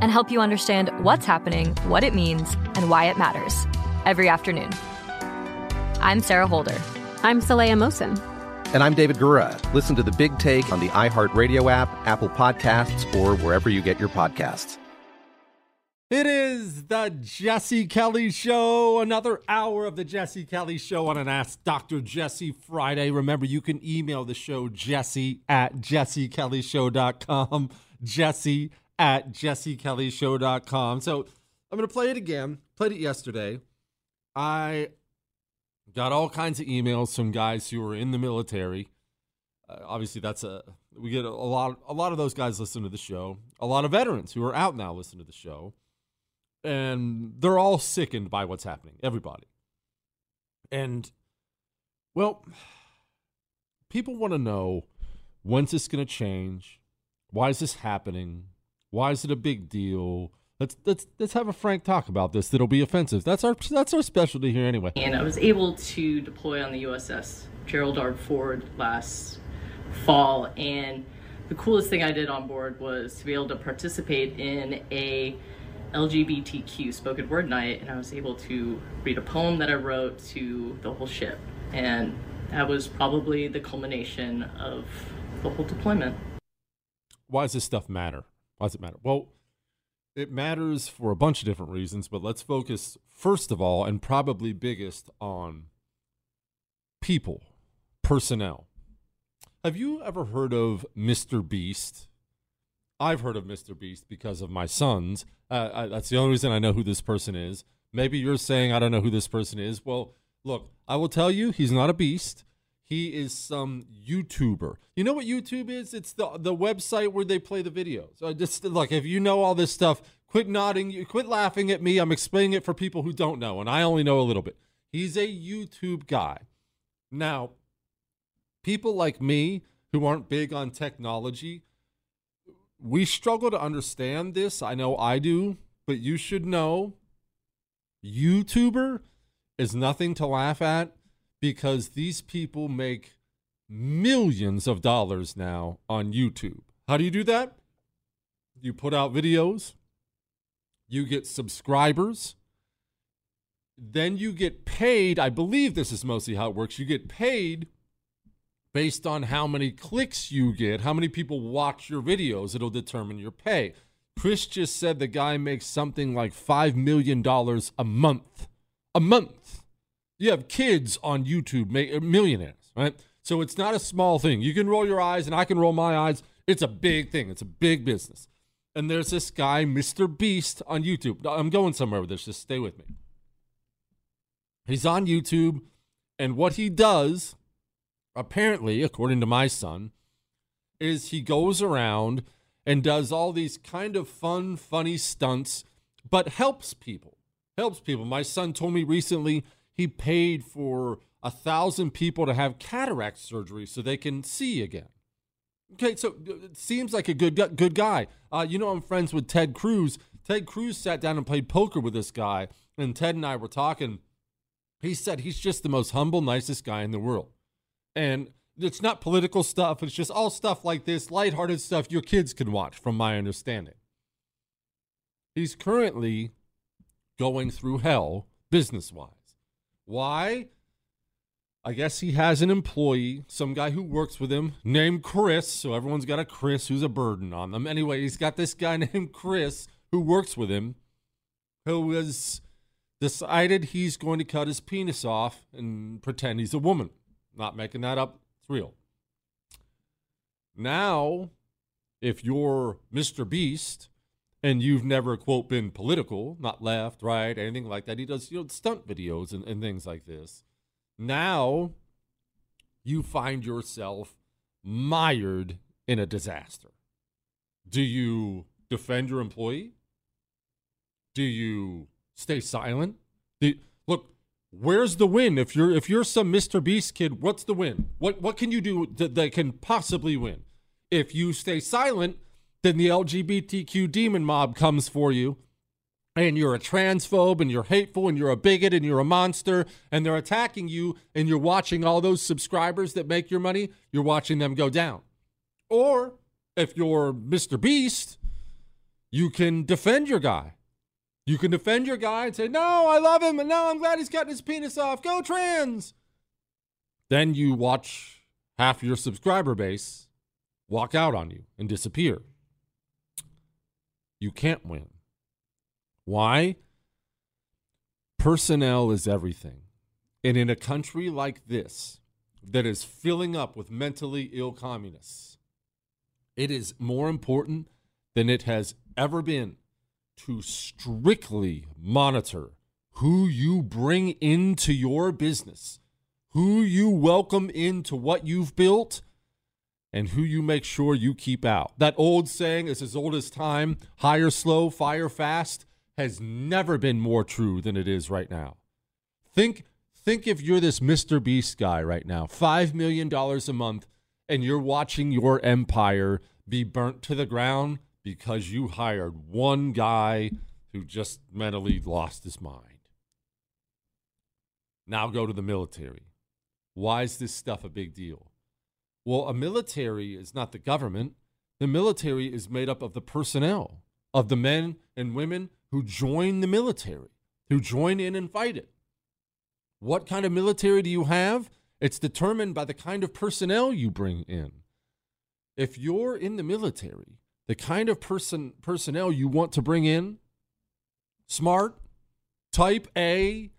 and help you understand what's happening, what it means, and why it matters every afternoon. I'm Sarah Holder. I'm Saleha Mohsin. And I'm David Gura. Listen to the big take on the iHeartRadio app, Apple Podcasts, or wherever you get your podcasts. It is the Jesse Kelly Show, another hour of the Jesse Kelly Show on an Ask Dr. Jesse Friday. Remember, you can email the show jesse at jessekellyshow.com. Jesse at jessekellyshow.com. So I'm going to play it again. Played it yesterday. I got all kinds of emails from guys who are in the military. Uh, obviously, that's a we get a, a lot. A lot of those guys listen to the show. A lot of veterans who are out now listen to the show, and they're all sickened by what's happening. Everybody, and well, people want to know when's this going to change? Why is this happening? Why is it a big deal? Let's let's let's have a frank talk about this. That'll be offensive. That's our that's our specialty here anyway. And I was able to deploy on the USS Gerald R. Ford last fall, and the coolest thing I did on board was to be able to participate in a LGBTQ spoken word night, and I was able to read a poem that I wrote to the whole ship, and that was probably the culmination of the whole deployment. Why does this stuff matter? Why does it matter? Well, it matters for a bunch of different reasons, but let's focus first of all and probably biggest on people, personnel. Have you ever heard of Mr. Beast? I've heard of Mr. Beast because of my sons. Uh, I, that's the only reason I know who this person is. Maybe you're saying I don't know who this person is. Well, look, I will tell you he's not a beast. He is some YouTuber. You know what YouTube is? It's the the website where they play the videos. So just like if you know all this stuff, quit nodding, quit laughing at me. I'm explaining it for people who don't know, and I only know a little bit. He's a YouTube guy. Now, people like me who aren't big on technology, we struggle to understand this. I know I do, but you should know YouTuber is nothing to laugh at because these people make millions of dollars now on YouTube. How do you do that? You put out videos, you get subscribers, then you get paid. I believe this is mostly how it works. You get paid based on how many clicks you get, how many people watch your videos, it'll determine your pay. Chris just said the guy makes something like $5 million a month. A month. You have kids on YouTube, uh, millionaires, right? So it's not a small thing. You can roll your eyes, and I can roll my eyes. It's a big thing. It's a big business. And there's this guy, Mr. Beast, on YouTube. I'm going somewhere with this. Just stay with me. He's on YouTube, and what he does, apparently, according to my son, is he goes around and does all these kind of fun, funny stunts, but helps people. Helps people. My son told me recently he paid for a thousand people to have cataract surgery so they can see again. Okay, so uh, it seems like a good good guy. Uh, you know, I'm friends with Ted Cruz. Ted Cruz sat down and played poker with this guy, and Ted and I were talking. He said he's just the most humble, nicest guy in the world. And it's not political stuff, it's just all stuff like this, lighthearted stuff your kids can watch, from my understanding. He's currently going through hell business wise. Why? I guess he has an employee, some guy who works with him named Chris. So everyone's got a Chris who's a burden on them. Anyway, he's got this guy named Chris who works with him who has decided he's going to cut his penis off and pretend he's a woman. Not making that up, it's real. Now, if you're Mr. Beast and you've never, quote, been political, not left, right, anything like that, he does, you know, stunt videos and, and things like this. Now you find yourself mired in a disaster. Do you defend your employee? Do you stay silent? Do, look, where's the win? If you're if you're some Mr. Beast kid, what's the win? What what can you do that, that can possibly win? If you stay silent, then the LGBTQ demon mob comes for you and you're a transphobe and you're hateful and you're a bigot and you're a monster and they're attacking you and you're watching all those subscribers that make your money, you're watching them go down. Or if you're Mr. Beast, you can defend your guy. You can defend your guy and say, No, I love him and no, I'm glad he's cutting his penis off. Go trans. Then you watch half your subscriber base walk out on you and disappear. You can't win. Why? Personnel is everything. And in a country like this, that is filling up with mentally ill communists, it is more important than it has ever been to strictly monitor who you bring into your business, who you welcome into what you've built, and who you make sure you keep out. That old saying is as old as time hire slow, fire fast has never been more true than it is right now. Think think if you're this Mr. Beast guy right now, 5 million dollars a month and you're watching your empire be burnt to the ground because you hired one guy who just mentally lost his mind. Now go to the military. Why is this stuff a big deal? Well, a military is not the government. The military is made up of the personnel, of the men and women who join the military, who join in and fight it. What kind of military do you have? It's determined by the kind of personnel you bring in. If you're in the military, the kind of person personnel you want to bring in, smart, type A,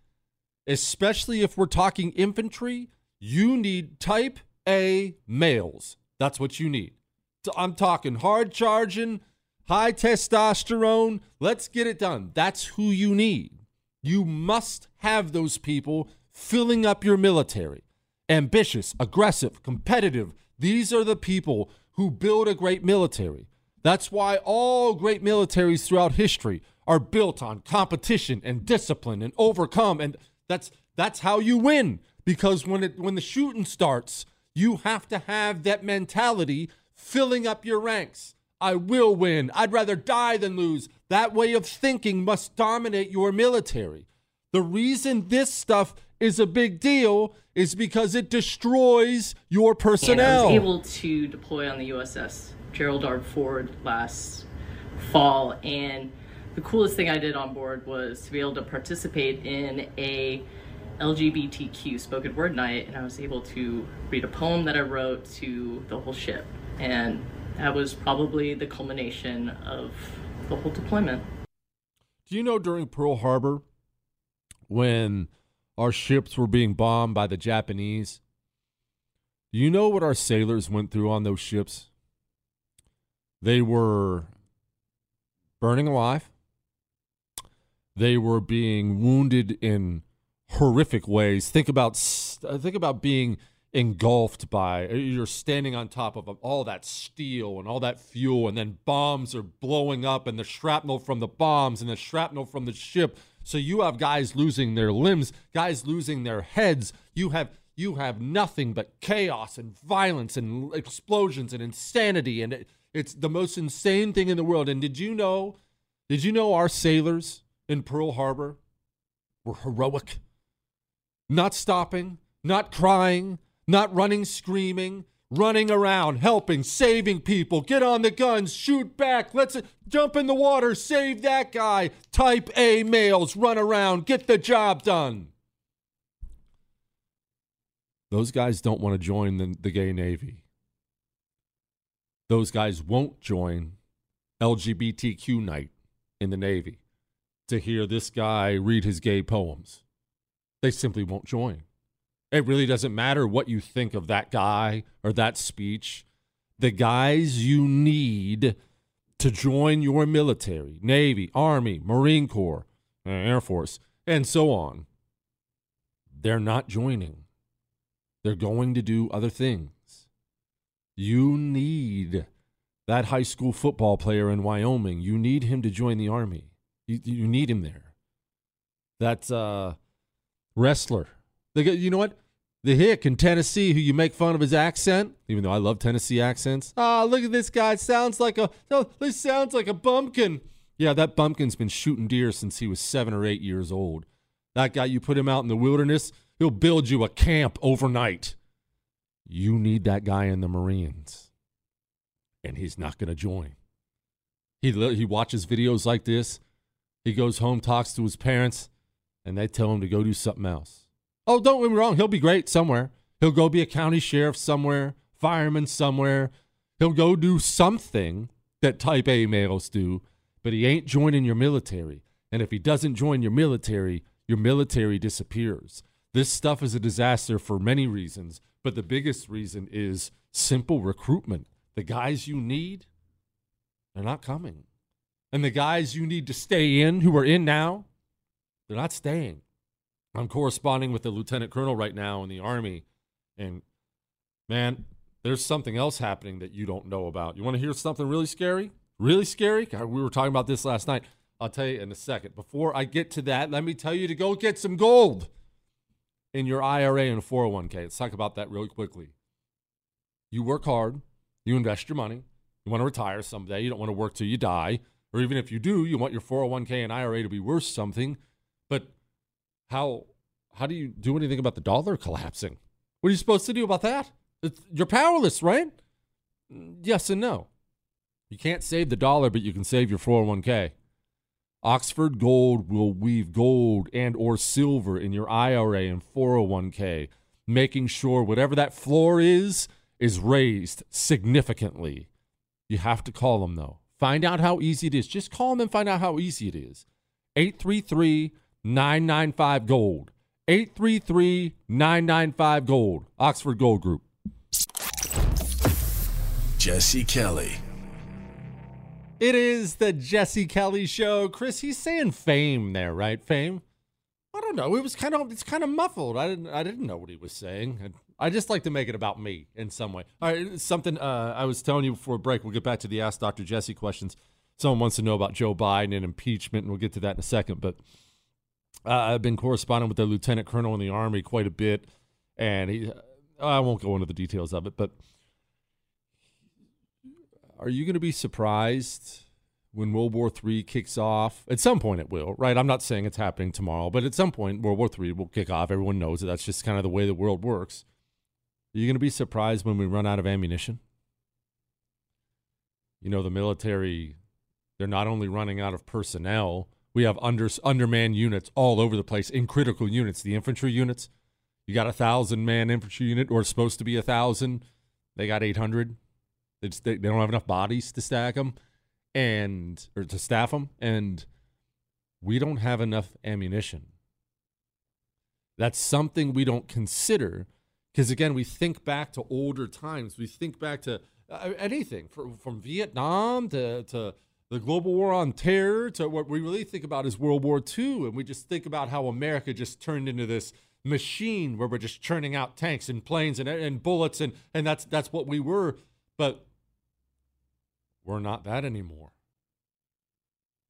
especially if we're talking infantry, you need type A males. That's what you need. So I'm talking hard charging, high testosterone. Let's get it done. That's who you need. You must have those people filling up your military. Ambitious, aggressive, competitive. These are the people who build a great military. That's why all great militaries throughout history are built on competition and discipline and overcome and that's that's how you win because when it when the shooting starts, you have to have that mentality filling up your ranks. I will win. I'd rather die than lose. That way of thinking must dominate your military. The reason this stuff is a big deal is because it destroys your personnel. And I was able to deploy on the USS Gerald R. Ford last fall, and the coolest thing I did on board was to be able to participate in a LGBTQ spoken word night, and I was able to read a poem that I wrote to the whole ship. And that was probably the culmination of the whole deployment. Do you know during Pearl Harbor, when our ships were being bombed by the Japanese, do you know what our sailors went through on those ships? They were burning alive. They were being wounded in horrific ways. Think about uh, think about being engulfed by uh, you're standing on top of all that steel and all that fuel and then bombs are blowing up and the shrapnel from the bombs and the shrapnel from the ship. So you have guys losing their limbs guys losing their heads. You have you have nothing but chaos and violence and explosions and insanity and it, it's the most insane thing in the world. And did you know did you know our sailors in Pearl Harbor were heroic not stopping not crying not running screaming, running around, helping, saving people. Get on the guns, shoot back, let's jump in the water, save that guy. Type A males run around, get the job done. Those guys don't want to join the, the gay Navy. Those guys won't join LGBTQ night in the Navy to hear this guy read his gay poems. They simply won't join. It really doesn't matter what you think of that guy or that speech. The guys you need to join your military, Navy, Army, Marine Corps, uh, Air Force, and so on, they're not joining. They're going to do other things. You need that high school football player in Wyoming. You need him to join the Army. You, you need him there. That uh, wrestler they go, you know what? The hick in Tennessee, who you make fun of his accent, even though I love Tennessee accents. Ah, oh, look at this guy. Sounds like a oh, this sounds like a bumpkin. Yeah, that bumpkin's been shooting deer since he was seven or eight years old. That guy, you put him out in the wilderness, he'll build you a camp overnight. You need that guy in the Marines, and he's not going to join. He he watches videos like this. He goes home, talks to his parents, and they tell him to go do something else. Oh, don't get me wrong. He'll be great somewhere. He'll go be a county sheriff somewhere, fireman somewhere. He'll go do something that type A males do, but he ain't joining your military. And if he doesn't join your military, your military disappears. This stuff is a disaster for many reasons, but the biggest reason is simple recruitment. The guys you need, they're not coming. And the guys you need to stay in, who are in now, they're not staying. I'm corresponding with the lieutenant colonel right now in the army, and man, there's something else happening that you don't know about. You want to hear something really scary? Really scary? God, we were talking about this last night. I'll tell you in a second. Before I get to that, let me tell you to go get some gold in your IRA and 401k. Let's talk about that really quickly. You work hard, you invest your money, you want to retire someday, you don't want to work till you die, or even if you do, you want your 401k and IRA to be worth something. How how do you do anything about the dollar collapsing? What are you supposed to do about that? It's, you're powerless, right? Yes and no. You can't save the dollar, but you can save your 401k. Oxford Gold will weave gold and or silver in your IRA and 401k, making sure whatever that floor is is raised significantly. You have to call them though. Find out how easy it is. Just call them and find out how easy it is. 833 995 Gold. 833 995 Gold. Oxford Gold Group. Jesse Kelly. It is the Jesse Kelly show. Chris, he's saying fame there, right? Fame? I don't know. It was kind of it's kind of muffled. I didn't I didn't know what he was saying. I just like to make it about me in some way. All right, something uh, I was telling you before break. We'll get back to the Ask Dr. Jesse questions. Someone wants to know about Joe Biden and impeachment, and we'll get to that in a second. But uh, I've been corresponding with the lieutenant colonel in the army quite a bit, and he. I won't go into the details of it, but are you going to be surprised when World War III kicks off? At some point, it will, right? I'm not saying it's happening tomorrow, but at some point, World War III will kick off. Everyone knows that. That's just kind of the way the world works. Are you going to be surprised when we run out of ammunition? You know, the military, they're not only running out of personnel we have under undermanned units all over the place in critical units. The infantry units, you got a thousand man infantry unit, or supposed to be a thousand. They got eight hundred. They, they they don't have enough bodies to stack them, and or to staff them, and we don't have enough ammunition. That's something we don't consider because again, we think back to older times. We think back to uh, anything from, from Vietnam to to the global war on terror to what we really think about is World War II. And we just think about how America just turned into this machine where we're just churning out tanks and planes and, and bullets. And, and that's, that's what we were. But we're not that anymore.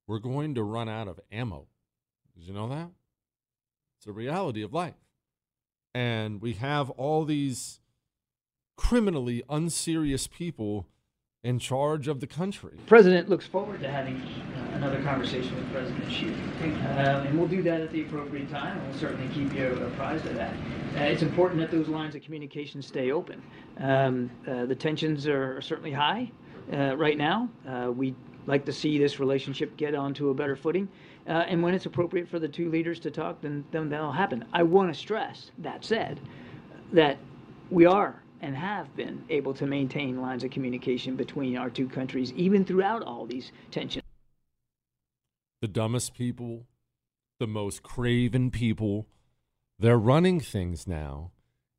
We're going to run out of ammo. Did you know that? It's a reality of life. And we have all these criminally unserious people in charge of the country. The president looks forward to having uh, another conversation with President Xi, uh, and we'll do that at the appropriate time, we'll certainly keep you apprised of that. Uh, it's important that those lines of communication stay open. Um, uh, the tensions are, are certainly high uh, right now. Uh, we like to see this relationship get onto a better footing. Uh, and when it's appropriate for the two leaders to talk, then, then that'll happen. I want to stress, that said, that we are and have been able to maintain lines of communication between our two countries, even throughout all these tensions. The dumbest people, the most craven people, they're running things now.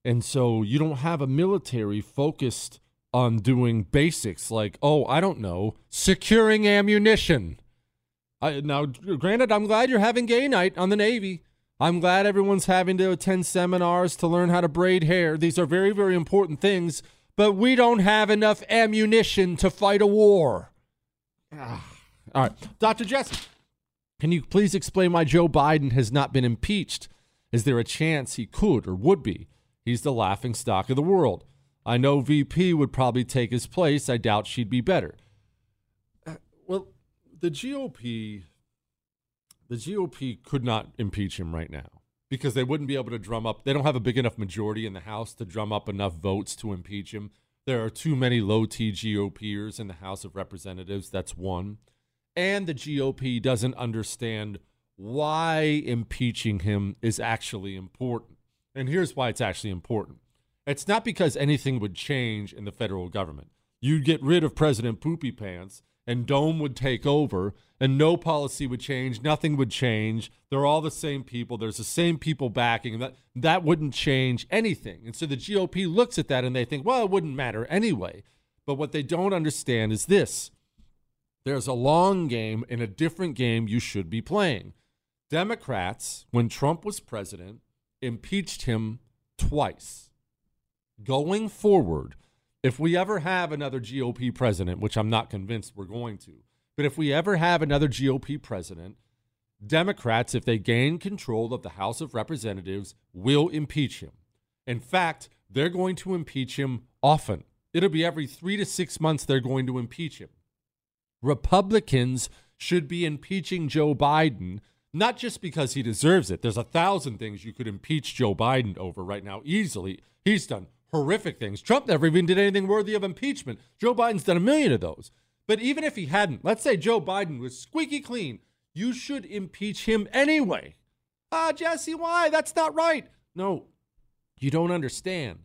And so you don't have a military focused on doing basics like, oh, I don't know, securing ammunition. I, now, granted, I'm glad you're having gay night on the Navy. I'm glad everyone's having to attend seminars to learn how to braid hair. These are very, very important things, but we don't have enough ammunition to fight a war. Ah. All right. Dr. Jesse, can you please explain why Joe Biden has not been impeached? Is there a chance he could or would be? He's the laughing stock of the world. I know VP would probably take his place. I doubt she'd be better. Uh, well, the GOP the GOP could not impeach him right now because they wouldn't be able to drum up. They don't have a big enough majority in the House to drum up enough votes to impeach him. There are too many low T GOPers in the House of Representatives. That's one. And the GOP doesn't understand why impeaching him is actually important. And here's why it's actually important it's not because anything would change in the federal government. You'd get rid of President Poopy Pants and Dome would take over and no policy would change, nothing would change. They're all the same people. There's the same people backing that that wouldn't change anything. And so the GOP looks at that and they think, well, it wouldn't matter anyway. But what they don't understand is this. There's a long game and a different game you should be playing. Democrats, when Trump was president, impeached him twice. Going forward, if we ever have another GOP president, which I'm not convinced we're going to, but if we ever have another GOP president, Democrats, if they gain control of the House of Representatives, will impeach him. In fact, they're going to impeach him often. It'll be every three to six months they're going to impeach him. Republicans should be impeaching Joe Biden, not just because he deserves it. There's a thousand things you could impeach Joe Biden over right now easily. He's done horrific things. Trump never even did anything worthy of impeachment. Joe Biden's done a million of those. But even if he hadn't, let's say Joe Biden was squeaky clean, you should impeach him anyway. Ah, Jesse, why? That's not right. No, you don't understand.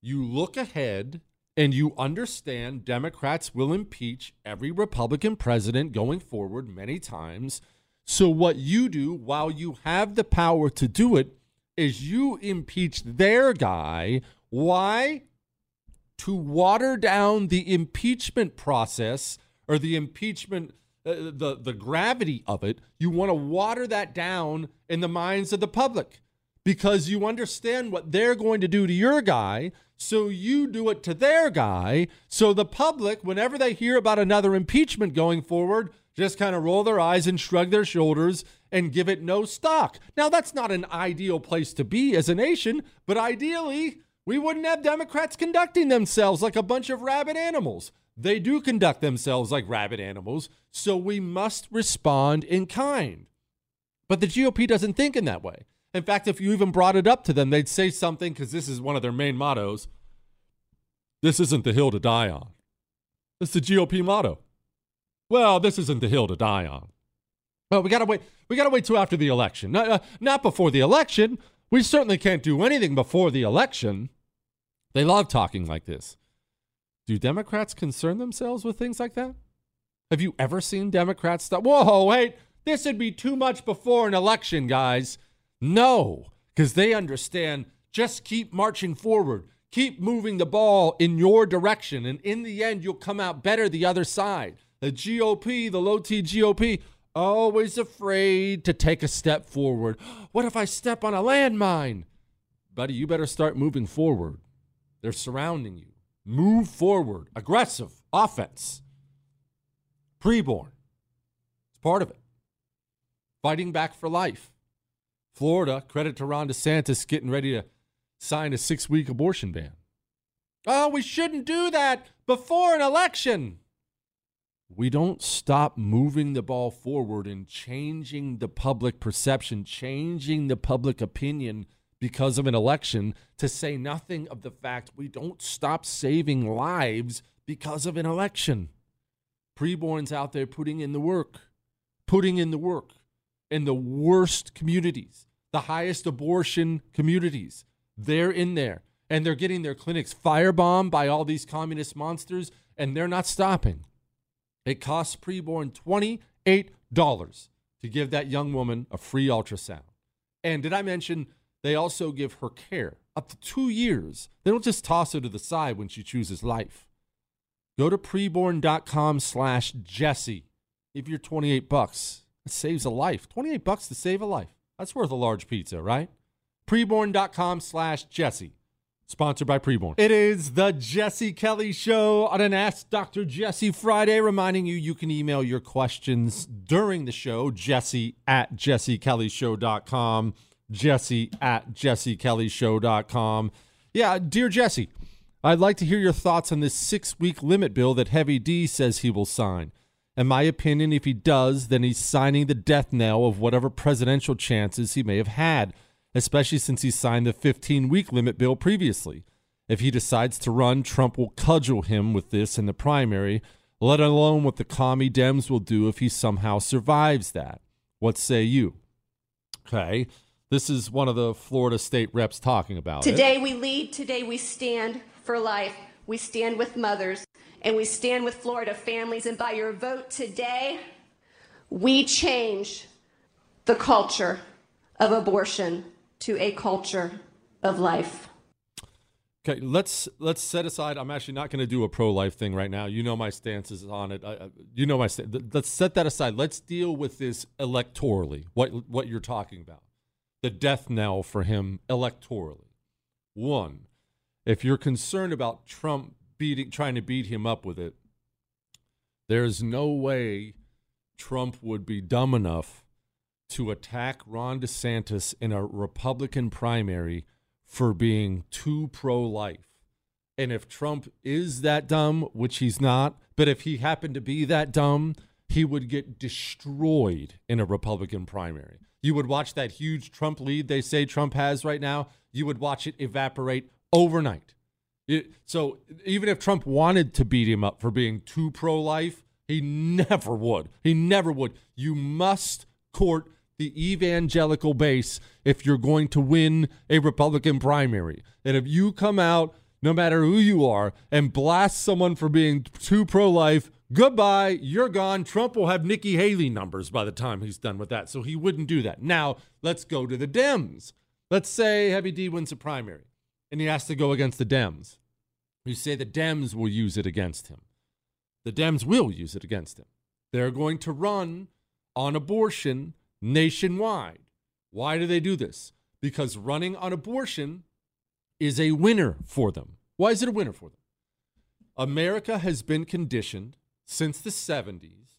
You look ahead and you understand Democrats will impeach every Republican president going forward many times. So, what you do while you have the power to do it is you impeach their guy why? To water down the impeachment process or the impeachment, uh, the, the gravity of it. You want to water that down in the minds of the public because you understand what they're going to do to your guy. So you do it to their guy. So the public, whenever they hear about another impeachment going forward, just kind of roll their eyes and shrug their shoulders and give it no stock. Now, that's not an ideal place to be as a nation, but ideally, we wouldn't have Democrats conducting themselves like a bunch of rabid animals. They do conduct themselves like rabid animals, so we must respond in kind. But the GOP doesn't think in that way. In fact, if you even brought it up to them, they'd say something because this is one of their main mottos. This isn't the hill to die on. It's the GOP motto. Well, this isn't the hill to die on. Well, we gotta wait. We gotta wait till after the election, not, uh, not before the election. We certainly can't do anything before the election. They love talking like this. Do Democrats concern themselves with things like that? Have you ever seen Democrats stop? Whoa, wait, this would be too much before an election, guys. No, because they understand just keep marching forward, keep moving the ball in your direction, and in the end, you'll come out better the other side. The GOP, the low T GOP, always afraid to take a step forward. What if I step on a landmine? Buddy, you better start moving forward. They're surrounding you. Move forward. Aggressive offense. Preborn. It's part of it. Fighting back for life. Florida, credit to Ron DeSantis getting ready to sign a six week abortion ban. Oh, we shouldn't do that before an election. We don't stop moving the ball forward and changing the public perception, changing the public opinion because of an election, to say nothing of the fact we don't stop saving lives because of an election. Preborns out there putting in the work, putting in the work in the worst communities, the highest abortion communities. They're in there and they're getting their clinics firebombed by all these communist monsters and they're not stopping. It costs preborn $28 to give that young woman a free ultrasound. And did I mention they also give her care up to two years? They don't just toss her to the side when she chooses life. Go to preborn.com slash Jesse. If you're 28 bucks, it saves a life. 28 bucks to save a life. That's worth a large pizza, right? Preborn.com slash Jesse. Sponsored by Preborn. It is the Jesse Kelly Show on an Ask Dr. Jesse Friday, reminding you you can email your questions during the show, jesse at jessekellyshow.com, jesse at jessekellyshow.com. Yeah, dear Jesse, I'd like to hear your thoughts on this six week limit bill that Heavy D says he will sign. In my opinion, if he does, then he's signing the death knell of whatever presidential chances he may have had, especially since he signed the 15 week limit bill previously. If he decides to run, Trump will cudgel him with this in the primary, let alone what the commie Dems will do if he somehow survives that. What say you? Okay. This is one of the Florida state reps talking about Today it. we lead, today we stand for life. We stand with mothers and we stand with Florida families. And by your vote today, we change the culture of abortion to a culture of life. Okay, let's let's set aside. I'm actually not going to do a pro-life thing right now. You know my stances on it. I, you know my stance. Let's set that aside. Let's deal with this electorally. What what you're talking about? The death knell for him electorally. One, if you're concerned about Trump beating, trying to beat him up with it, there's no way Trump would be dumb enough to attack Ron DeSantis in a Republican primary for being too pro life. And if Trump is that dumb, which he's not, but if he happened to be that dumb, he would get destroyed in a Republican primary. You would watch that huge Trump lead they say Trump has right now, you would watch it evaporate overnight. It, so even if Trump wanted to beat him up for being too pro life, he never would. He never would. You must court the evangelical base if you're going to win a Republican primary. And if you come out, no matter who you are, and blast someone for being too pro life, goodbye, you're gone. Trump will have Nikki Haley numbers by the time he's done with that. So he wouldn't do that. Now, let's go to the Dems. Let's say Heavy D wins a primary and he has to go against the Dems. You say the Dems will use it against him. The Dems will use it against him. They're going to run on abortion nationwide. Why do they do this? Because running on abortion is a winner for them. Why is it a winner for them? America has been conditioned since the 70s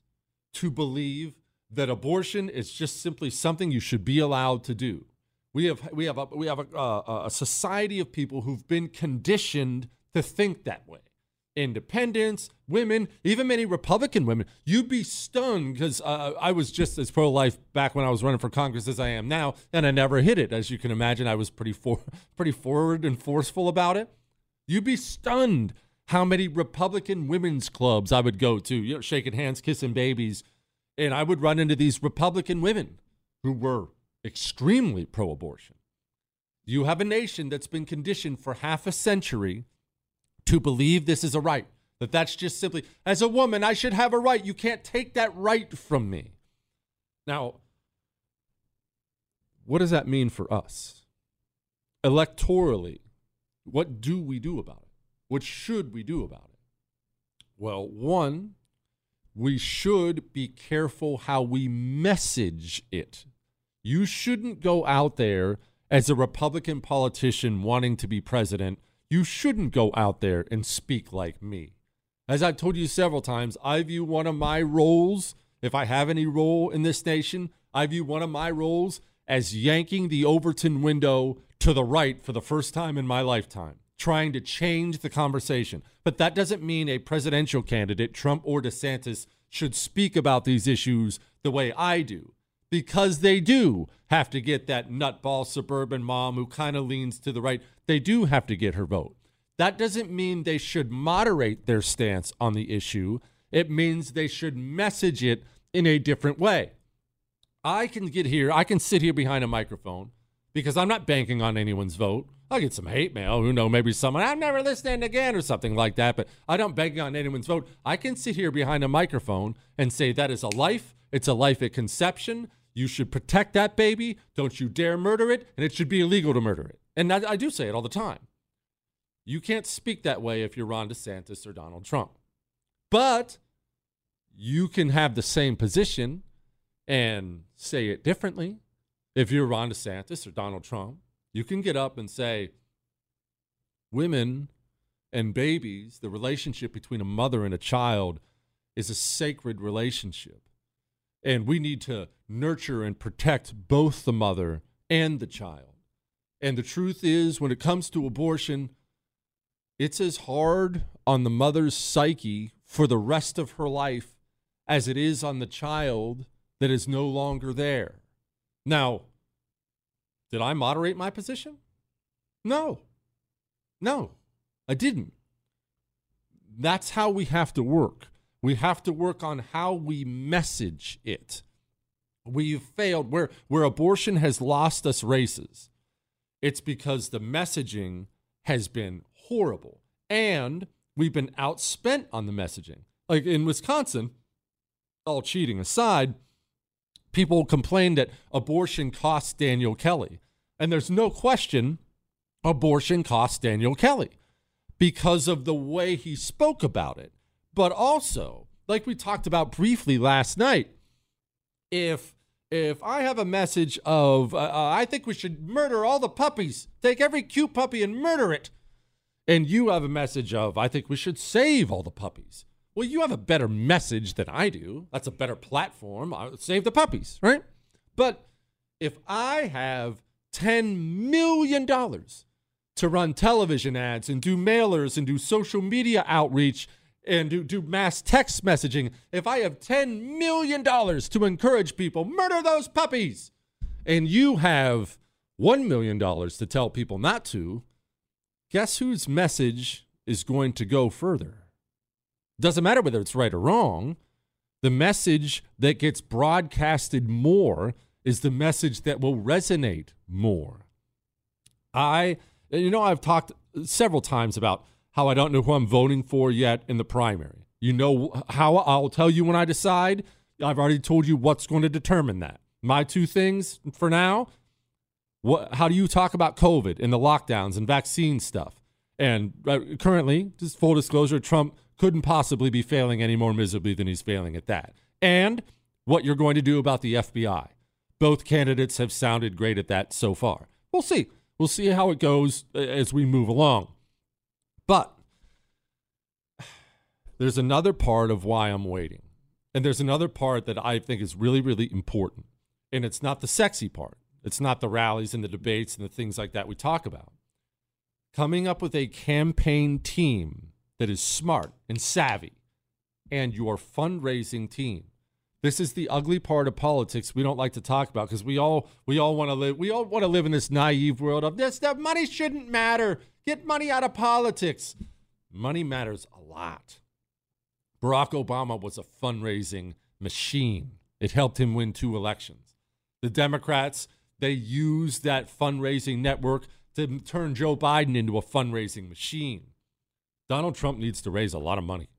to believe that abortion is just simply something you should be allowed to do. We have we have a, we have a, a, a society of people who've been conditioned to think that way. Independents, women, even many Republican women. You'd be stunned because uh, I was just as pro life back when I was running for Congress as I am now, and I never hit it. As you can imagine, I was pretty for, pretty forward and forceful about it. You'd be stunned how many Republican women's clubs I would go to, you know, shaking hands, kissing babies, and I would run into these Republican women who were extremely pro abortion. You have a nation that's been conditioned for half a century to believe this is a right. That that's just simply, as a woman, I should have a right. You can't take that right from me. Now, what does that mean for us? Electorally, what do we do about it? What should we do about it? Well, one, we should be careful how we message it. You shouldn't go out there as a Republican politician wanting to be president. You shouldn't go out there and speak like me. As I've told you several times, I view one of my roles, if I have any role in this nation, I view one of my roles as yanking the Overton window to the right for the first time in my lifetime, trying to change the conversation. But that doesn't mean a presidential candidate, Trump or DeSantis, should speak about these issues the way I do, because they do have to get that nutball suburban mom who kind of leans to the right. They do have to get her vote. That doesn't mean they should moderate their stance on the issue. It means they should message it in a different way. I can get here, I can sit here behind a microphone because I'm not banking on anyone's vote. I'll get some hate mail. Who knows? Maybe someone, I'm never listening again or something like that. But I don't bank on anyone's vote. I can sit here behind a microphone and say that is a life. It's a life at conception. You should protect that baby. Don't you dare murder it. And it should be illegal to murder it. And I, I do say it all the time. You can't speak that way if you're Ron DeSantis or Donald Trump. But you can have the same position and say it differently. If you're Ron DeSantis or Donald Trump, you can get up and say, women and babies, the relationship between a mother and a child is a sacred relationship. And we need to nurture and protect both the mother and the child. And the truth is, when it comes to abortion, it's as hard on the mother's psyche for the rest of her life as it is on the child that is no longer there. Now, did I moderate my position? No. No, I didn't. That's how we have to work. We have to work on how we message it. We've failed where where abortion has lost us races. It's because the messaging has been horrible and we've been outspent on the messaging. Like in Wisconsin, all cheating aside, people complained that abortion costs Daniel Kelly. And there's no question abortion costs Daniel Kelly because of the way he spoke about it. But also, like we talked about briefly last night, if if I have a message of uh, uh, I think we should murder all the puppies, take every cute puppy and murder it, and you have a message of I think we should save all the puppies. Well, you have a better message than I do. That's a better platform. I'll save the puppies, right? But if I have $10 million to run television ads and do mailers and do social media outreach and do, do mass text messaging, if I have $10 million to encourage people, murder those puppies, and you have $1 million to tell people not to, guess whose message is going to go further? Doesn't matter whether it's right or wrong. The message that gets broadcasted more is the message that will resonate more. I, you know, I've talked several times about how I don't know who I'm voting for yet in the primary. You know how I'll tell you when I decide. I've already told you what's going to determine that. My two things for now. What, how do you talk about COVID and the lockdowns and vaccine stuff? And uh, currently, just full disclosure, Trump couldn't possibly be failing any more miserably than he's failing at that. And what you're going to do about the FBI. Both candidates have sounded great at that so far. We'll see. We'll see how it goes uh, as we move along. But there's another part of why I'm waiting. And there's another part that I think is really, really important. And it's not the sexy part, it's not the rallies and the debates and the things like that we talk about. Coming up with a campaign team that is smart and savvy and your fundraising team this is the ugly part of politics we don't like to talk about because we all we all want to live we all want to live in this naive world of this that money shouldn't matter. Get money out of politics. Money matters a lot. Barack Obama was a fundraising machine. It helped him win two elections. The Democrats, they used that fundraising network to turn Joe Biden into a fundraising machine. Donald Trump needs to raise a lot of money.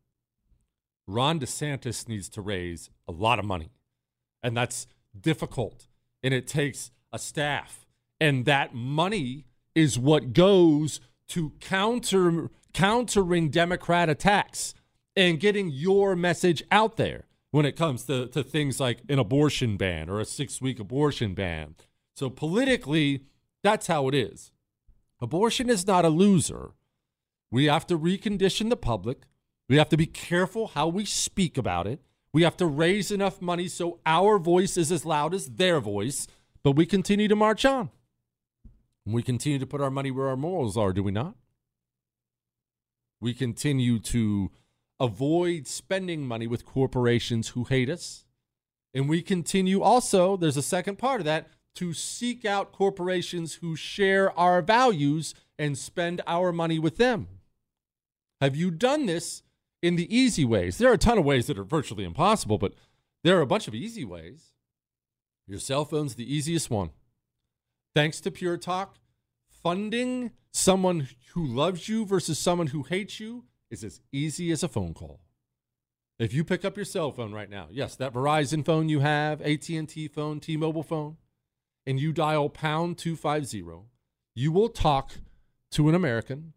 Ron DeSantis needs to raise a lot of money. And that's difficult. And it takes a staff. And that money is what goes to counter countering Democrat attacks and getting your message out there. when it comes to, to things like an abortion ban or a six week abortion ban. So politically, that's how it is. Abortion is not a loser. We have to recondition the public. We have to be careful how we speak about it. We have to raise enough money so our voice is as loud as their voice, but we continue to march on. We continue to put our money where our morals are, do we not? We continue to avoid spending money with corporations who hate us. And we continue also, there's a second part of that, to seek out corporations who share our values and spend our money with them. Have you done this in the easy ways? There are a ton of ways that are virtually impossible, but there are a bunch of easy ways. Your cell phone's the easiest one. Thanks to Pure Talk, funding someone who loves you versus someone who hates you is as easy as a phone call. If you pick up your cell phone right now, yes, that Verizon phone you have, AT&T phone, T-Mobile phone, and you dial pound 250, you will talk to an American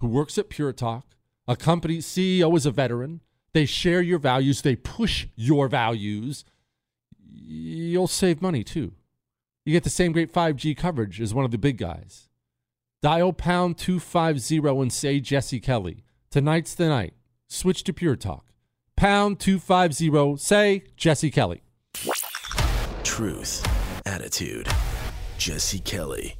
who works at Pure Talk. A company CEO is a veteran. They share your values, they push your values. You'll save money too. You get the same great 5G coverage as one of the big guys. Dial pound 250 and say Jesse Kelly. Tonight's the night. Switch to Pure Talk. Pound 250, say Jesse Kelly. Truth, attitude, Jesse Kelly.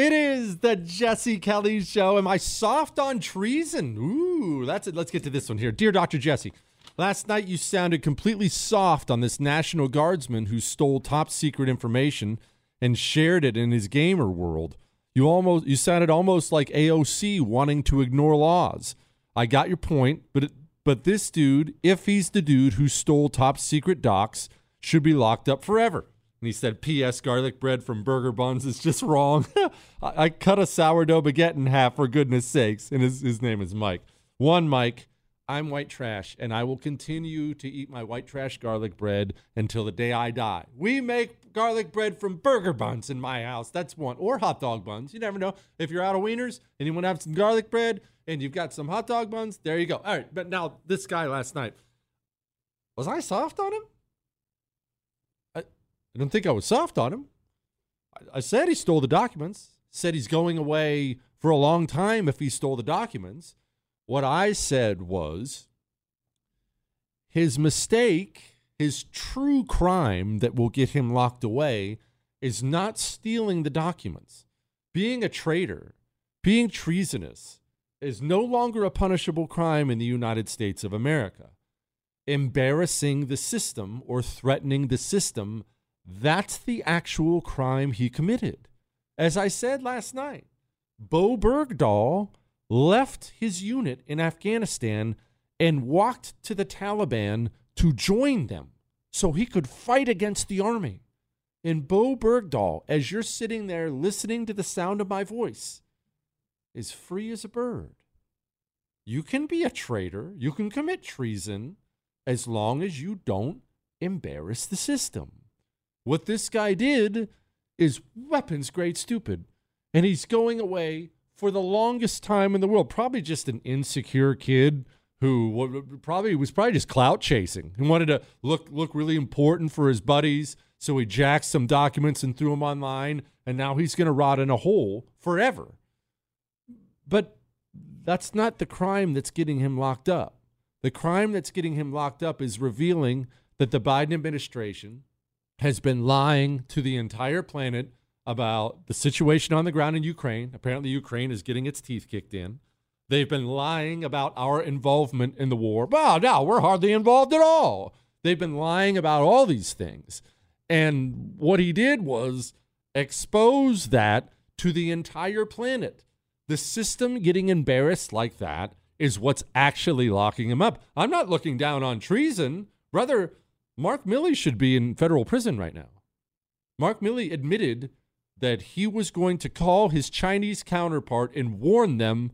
It is the Jesse Kelly Show. Am I soft on treason? Ooh, that's it. Let's get to this one here. Dear Dr. Jesse, last night you sounded completely soft on this National Guardsman who stole top secret information and shared it in his gamer world. You almost you sounded almost like AOC wanting to ignore laws. I got your point, but it, but this dude, if he's the dude who stole top secret docs, should be locked up forever. And he said, P.S. Garlic bread from Burger Buns is just wrong. I, I, cut a sourdough baguette in half for goodness sakes. And his, his name is Mike. One, Mike, I'm white trash, and I will continue to eat my white trash garlic bread until the day I die. We make garlic bread from Burger Buns in my house. That's one. Or hot dog buns. You never know. If you're out of wieners and you want to have some garlic bread and you've got some hot dog buns, there you go. All right. But now, this guy last night, was I soft on him? I don't think I was soft on him. I, I said he stole the documents, said he's going away for a long time if he stole the documents. What I said was his mistake, his true crime that will get him locked away is not stealing the documents. Being a traitor, being treasonous, is no longer a punishable crime in the United States of America. Embarrassing the system or threatening the system that's the actual crime he committed. As I said last night, Bowe Bergdahl left his unit in Afghanistan and walked to the Taliban to join them so he could fight against the army. And Bowe Bergdahl, as you're sitting there listening to the sound of my voice, is free as a bird. You can be a traitor, you can commit treason as long as you don't embarrass the system. What this guy did is weapons grade stupid. And he's going away for the longest time in the world. Probably just an insecure kid who probably was probably just clout chasing and wanted to look look really important for his buddies. So he jacked some documents and threw them online, and now he's going to rot in a hole forever. But that's not the crime that's getting him locked up. The crime that's getting him locked up is revealing that the Biden administration has been lying to the entire planet about the situation on the ground in Ukraine. Apparently, Ukraine is getting its teeth kicked in. They've been lying about our involvement in the war. Well, no, we're hardly involved at all. They've been lying about all these things. And what he did was expose that to the entire planet. The system getting embarrassed like that is what's actually locking him up. I'm not looking down on treason. Rather, Mark Milley should be in federal prison right now. Mark Milley admitted that he was going to call his Chinese counterpart and warn them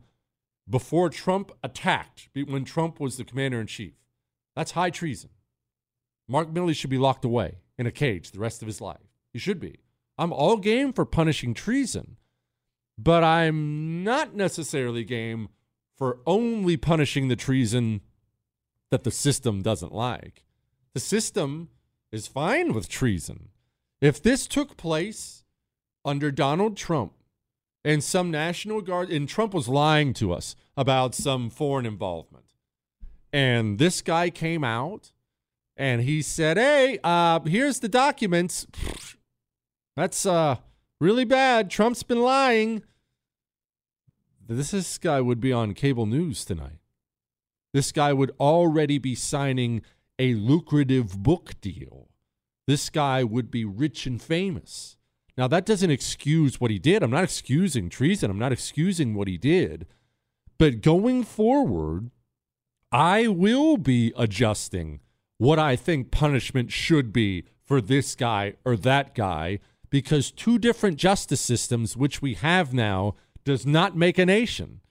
before Trump attacked, when Trump was the commander in chief. That's high treason. Mark Milley should be locked away in a cage the rest of his life. He should be. I'm all game for punishing treason, but I'm not necessarily game for only punishing the treason that the system doesn't like. The system is fine with treason. If this took place under Donald Trump and some National Guard, and Trump was lying to us about some foreign involvement, and this guy came out and he said, "Hey, uh, here's the documents. That's uh, really bad. Trump's been lying." This, this guy would be on cable news tonight. This guy would already be signing a lucrative book deal. This guy would be rich and famous. Now, that doesn't excuse what he did. I'm not excusing treason. I'm not excusing what he did. But going forward, I will be adjusting what I think punishment should be for this guy or that guy because two different justice systems, which we have now, does not make a nation.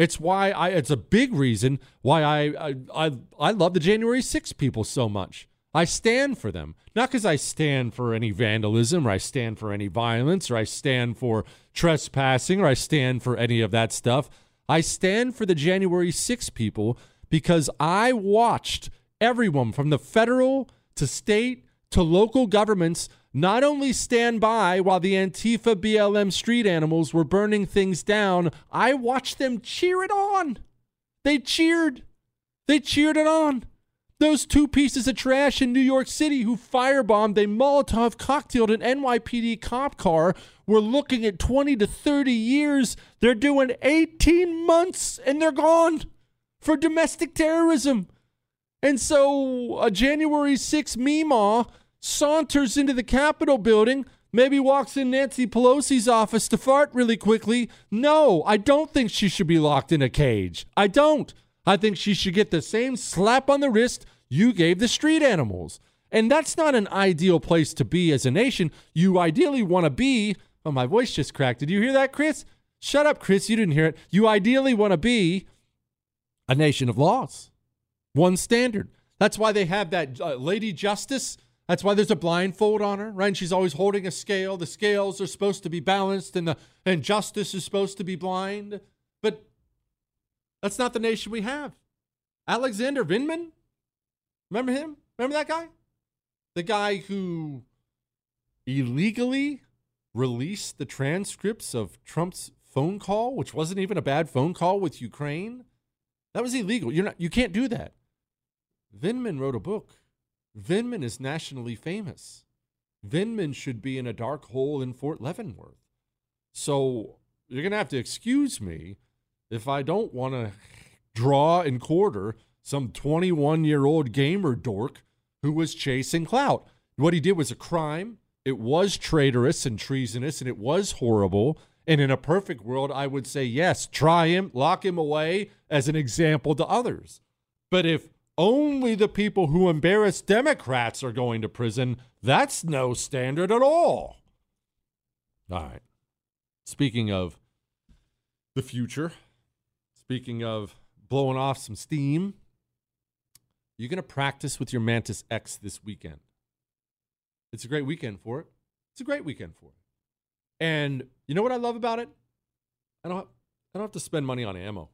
It's why I. It's a big reason why I I I, I love the January 6 people so much. I stand for them, not because I stand for any vandalism or I stand for any violence or I stand for trespassing or I stand for any of that stuff. I stand for the January 6 people because I watched everyone from the federal to state to local governments not only stand by while the Antifa BLM street animals were burning things down, I watched them cheer it on. They cheered. They cheered it on. Those two pieces of trash in New York City who firebombed a Molotov cocktailed an NYPD cop car were looking at 20 to 30 years. They're doing 18 months and they're gone for domestic terrorism. And so a January 6 Meemaw saunters into the Capitol building, maybe walks in Nancy Pelosi's office to fart really quickly. No, I don't think she should be locked in a cage. I don't. I think she should get the same slap on the wrist you gave the street animals. And that's not an ideal place to be as a nation. You ideally want to be. Oh, my voice just cracked. Did you hear that, Chris? Shut up, Chris. You didn't hear it. You ideally want to be a nation of laws, one standard. That's why they have that uh, Lady Justice that's why there's a blindfold on her, right? And she's always holding a scale. The scales are supposed to be balanced and the and justice is supposed to be blind. But that's not the nation we have. Alexander Vindman? Remember him? Remember that guy? The guy who illegally released the transcripts of Trump's phone call, which wasn't even a bad phone call with Ukraine. That was illegal. You're not you can't do that. Vindman wrote a book Vindman is nationally famous. Vindman should be in a dark hole in Fort Leavenworth. So you're going to have to excuse me if I don't want to draw and quarter some 21 year old gamer dork who was chasing clout. What he did was a crime. It was traitorous and treasonous, and it was horrible. And in a perfect world, I would say, yes, try him, lock him away as an example to others. But if only the people who embarrass Democrats are going to prison. That's no standard at all. All right. Speaking of the future, speaking of blowing off some steam, you're going to practice with your Mantis X this weekend. It's a great weekend for it. It's a great weekend for it. And you know what I love about it? I don't, I don't have to spend money on ammo.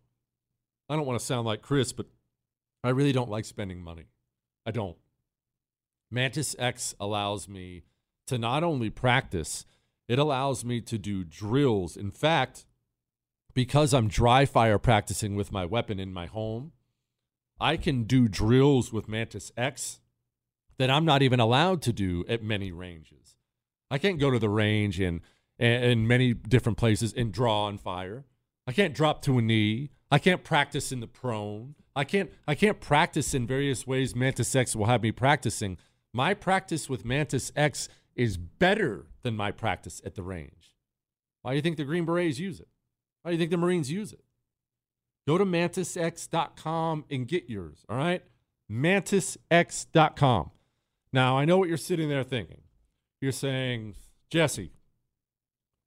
I don't want to sound like Chris, but I really don't like spending money. I don't. Mantis X allows me to not only practice, it allows me to do drills. In fact, because I'm dry fire practicing with my weapon in my home, I can do drills with Mantis X that I'm not even allowed to do at many ranges. I can't go to the range and in many different places and draw on fire. I can't drop to a knee. I can't practice in the prone. I can't I can't practice in various ways Mantis X will have me practicing. My practice with Mantis X is better than my practice at the range. Why do you think the Green Berets use it? Why do you think the Marines use it? Go to mantisx.com and get yours, all right? mantisx.com. Now, I know what you're sitting there thinking. You're saying, Jesse,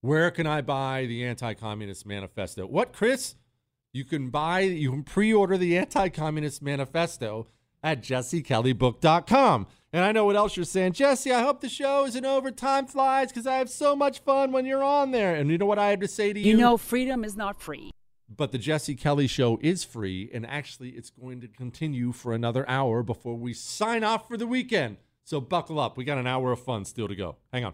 where can I buy the Anti Communist Manifesto? What, Chris? You can buy, you can pre-order the Anti-Communist Manifesto at jessekellybook.com. And I know what else you're saying. Jesse, I hope the show isn't over. Time flies because I have so much fun when you're on there. And you know what I have to say to you? You know, freedom is not free. But the Jesse Kelly Show is free, and actually, it's going to continue for another hour before we sign off for the weekend. So buckle up. We got an hour of fun still to go. Hang on.